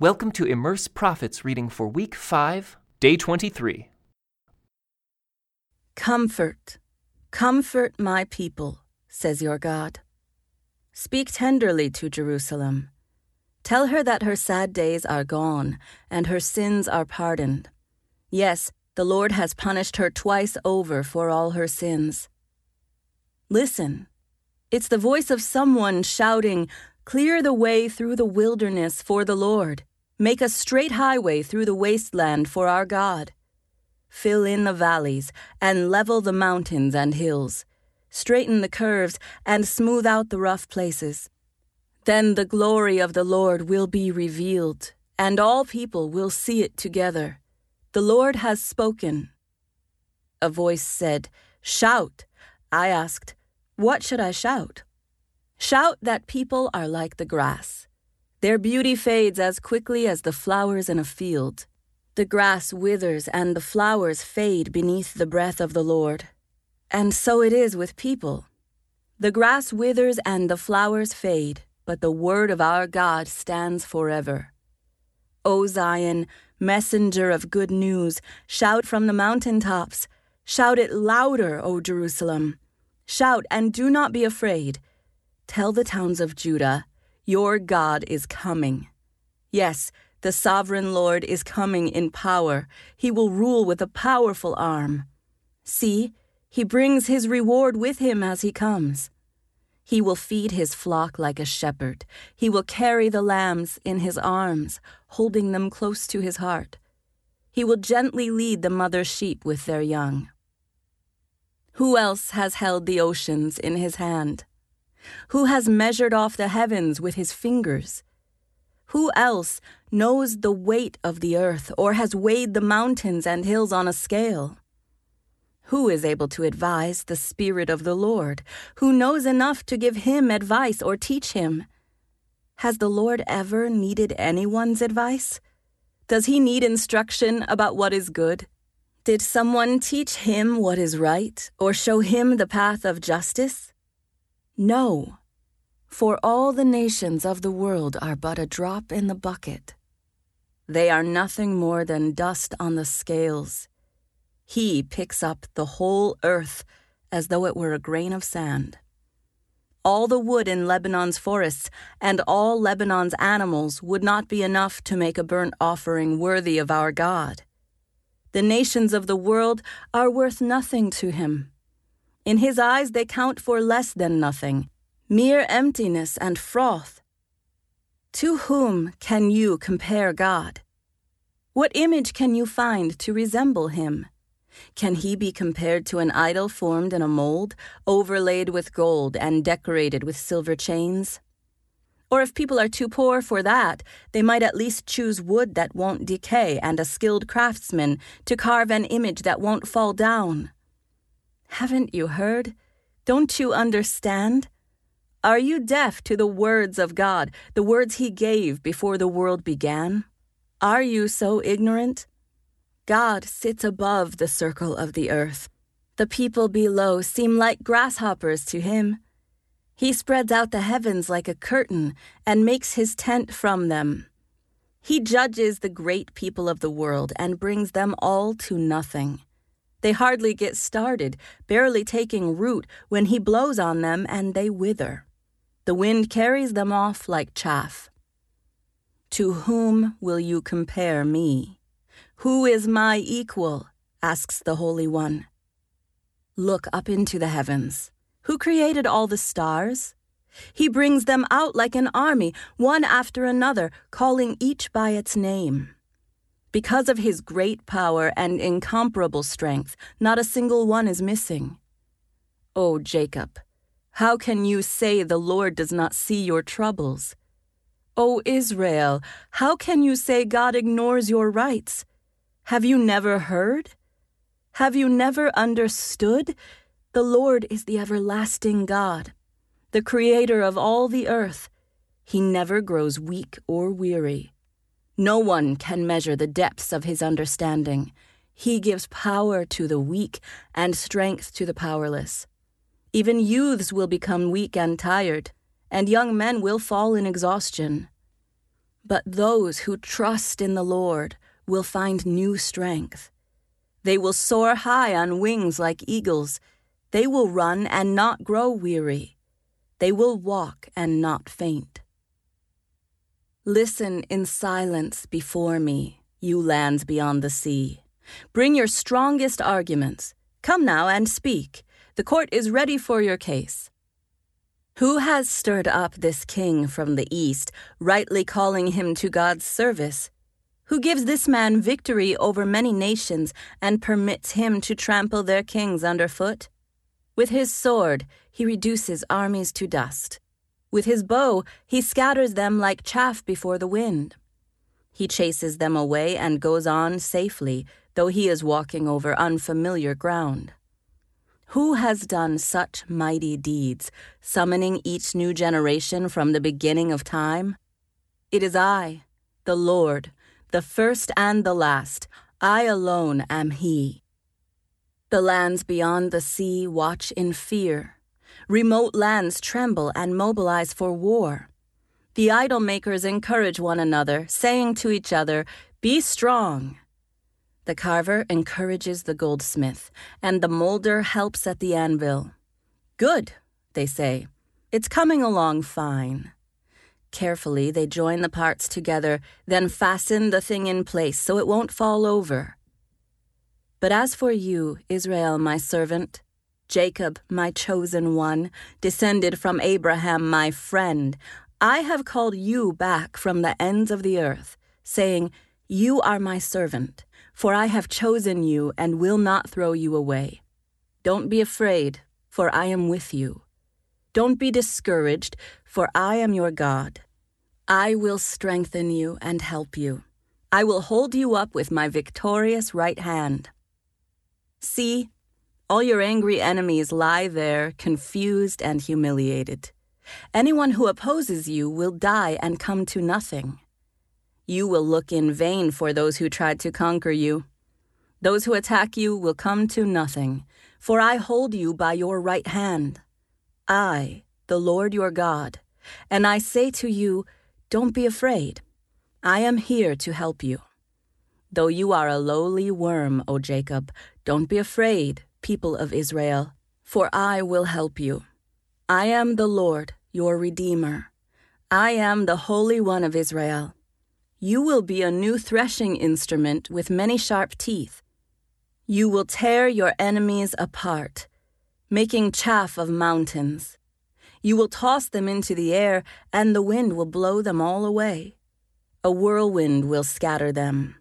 Welcome to Immerse Prophets reading for week 5, day 23. Comfort, comfort my people, says your God. Speak tenderly to Jerusalem. Tell her that her sad days are gone and her sins are pardoned. Yes, the Lord has punished her twice over for all her sins. Listen, it's the voice of someone shouting, Clear the way through the wilderness for the Lord. Make a straight highway through the wasteland for our God. Fill in the valleys and level the mountains and hills. Straighten the curves and smooth out the rough places. Then the glory of the Lord will be revealed, and all people will see it together. The Lord has spoken. A voice said, Shout. I asked, What should I shout? Shout that people are like the grass. Their beauty fades as quickly as the flowers in a field. The grass withers and the flowers fade beneath the breath of the Lord. And so it is with people. The grass withers and the flowers fade, but the word of our God stands forever. O Zion, messenger of good news, shout from the mountain tops. Shout it louder, O Jerusalem. Shout and do not be afraid. Tell the towns of Judah, Your God is coming. Yes, the sovereign Lord is coming in power. He will rule with a powerful arm. See, he brings his reward with him as he comes. He will feed his flock like a shepherd. He will carry the lambs in his arms, holding them close to his heart. He will gently lead the mother sheep with their young. Who else has held the oceans in his hand? Who has measured off the heavens with his fingers? Who else knows the weight of the earth or has weighed the mountains and hills on a scale? Who is able to advise the Spirit of the Lord? Who knows enough to give him advice or teach him? Has the Lord ever needed anyone's advice? Does he need instruction about what is good? Did someone teach him what is right or show him the path of justice? No, for all the nations of the world are but a drop in the bucket. They are nothing more than dust on the scales. He picks up the whole earth as though it were a grain of sand. All the wood in Lebanon's forests and all Lebanon's animals would not be enough to make a burnt offering worthy of our God. The nations of the world are worth nothing to him. In his eyes, they count for less than nothing, mere emptiness and froth. To whom can you compare God? What image can you find to resemble him? Can he be compared to an idol formed in a mold, overlaid with gold and decorated with silver chains? Or if people are too poor for that, they might at least choose wood that won't decay and a skilled craftsman to carve an image that won't fall down. Haven't you heard? Don't you understand? Are you deaf to the words of God, the words He gave before the world began? Are you so ignorant? God sits above the circle of the earth. The people below seem like grasshoppers to Him. He spreads out the heavens like a curtain and makes his tent from them. He judges the great people of the world and brings them all to nothing. They hardly get started, barely taking root, when he blows on them and they wither. The wind carries them off like chaff. To whom will you compare me? Who is my equal? asks the Holy One. Look up into the heavens. Who created all the stars? He brings them out like an army, one after another, calling each by its name. Because of his great power and incomparable strength, not a single one is missing. O Jacob, how can you say the Lord does not see your troubles? O Israel, how can you say God ignores your rights? Have you never heard? Have you never understood? The Lord is the everlasting God, the creator of all the earth. He never grows weak or weary. No one can measure the depths of his understanding. He gives power to the weak and strength to the powerless. Even youths will become weak and tired, and young men will fall in exhaustion. But those who trust in the Lord will find new strength. They will soar high on wings like eagles. They will run and not grow weary. They will walk and not faint. Listen in silence before me, you lands beyond the sea. Bring your strongest arguments. Come now and speak. The court is ready for your case. Who has stirred up this king from the east, rightly calling him to God's service? Who gives this man victory over many nations and permits him to trample their kings underfoot? With his sword, he reduces armies to dust. With his bow, he scatters them like chaff before the wind. He chases them away and goes on safely, though he is walking over unfamiliar ground. Who has done such mighty deeds, summoning each new generation from the beginning of time? It is I, the Lord, the first and the last. I alone am He. The lands beyond the sea watch in fear. Remote lands tremble and mobilize for war. The idol makers encourage one another, saying to each other, Be strong. The carver encourages the goldsmith, and the molder helps at the anvil. Good, they say. It's coming along fine. Carefully, they join the parts together, then fasten the thing in place so it won't fall over. But as for you, Israel, my servant, Jacob, my chosen one, descended from Abraham, my friend, I have called you back from the ends of the earth, saying, You are my servant. For I have chosen you and will not throw you away. Don't be afraid, for I am with you. Don't be discouraged, for I am your God. I will strengthen you and help you. I will hold you up with my victorious right hand. See, all your angry enemies lie there, confused and humiliated. Anyone who opposes you will die and come to nothing. You will look in vain for those who tried to conquer you. Those who attack you will come to nothing, for I hold you by your right hand. I, the Lord your God, and I say to you, Don't be afraid. I am here to help you. Though you are a lowly worm, O Jacob, don't be afraid, people of Israel, for I will help you. I am the Lord, your Redeemer. I am the Holy One of Israel. You will be a new threshing instrument with many sharp teeth. You will tear your enemies apart, making chaff of mountains. You will toss them into the air, and the wind will blow them all away. A whirlwind will scatter them.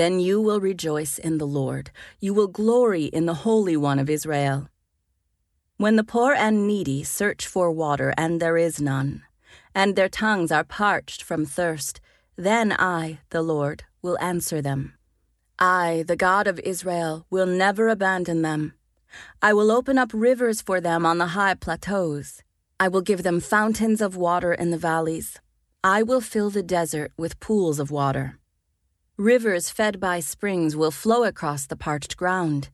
Then you will rejoice in the Lord. You will glory in the Holy One of Israel. When the poor and needy search for water and there is none, and their tongues are parched from thirst, then I, the Lord, will answer them. I, the God of Israel, will never abandon them. I will open up rivers for them on the high plateaus. I will give them fountains of water in the valleys. I will fill the desert with pools of water. Rivers fed by springs will flow across the parched ground.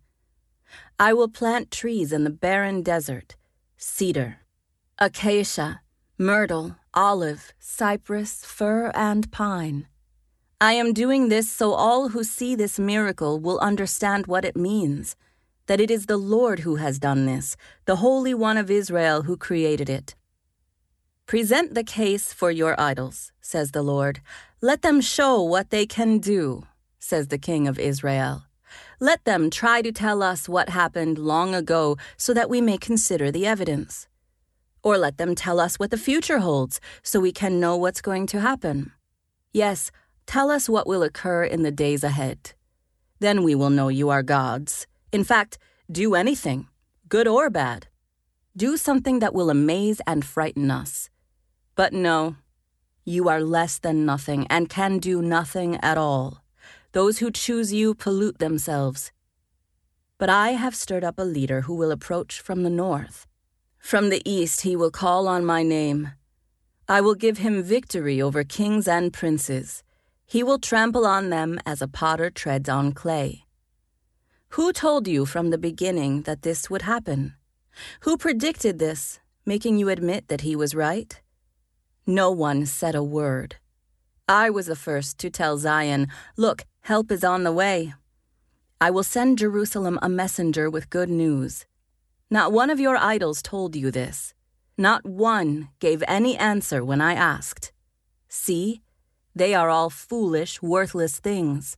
I will plant trees in the barren desert cedar, acacia, myrtle, olive, cypress, fir, and pine. I am doing this so all who see this miracle will understand what it means that it is the Lord who has done this, the Holy One of Israel who created it. Present the case for your idols, says the Lord. Let them show what they can do, says the King of Israel. Let them try to tell us what happened long ago so that we may consider the evidence. Or let them tell us what the future holds so we can know what's going to happen. Yes, tell us what will occur in the days ahead. Then we will know you are gods. In fact, do anything, good or bad. Do something that will amaze and frighten us. But no, you are less than nothing and can do nothing at all. Those who choose you pollute themselves. But I have stirred up a leader who will approach from the north. From the east he will call on my name. I will give him victory over kings and princes. He will trample on them as a potter treads on clay. Who told you from the beginning that this would happen? Who predicted this, making you admit that he was right? No one said a word. I was the first to tell Zion, Look, help is on the way. I will send Jerusalem a messenger with good news. Not one of your idols told you this. Not one gave any answer when I asked. See, they are all foolish, worthless things.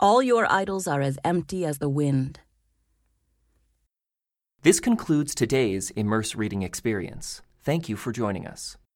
All your idols are as empty as the wind. This concludes today's Immerse Reading Experience. Thank you for joining us.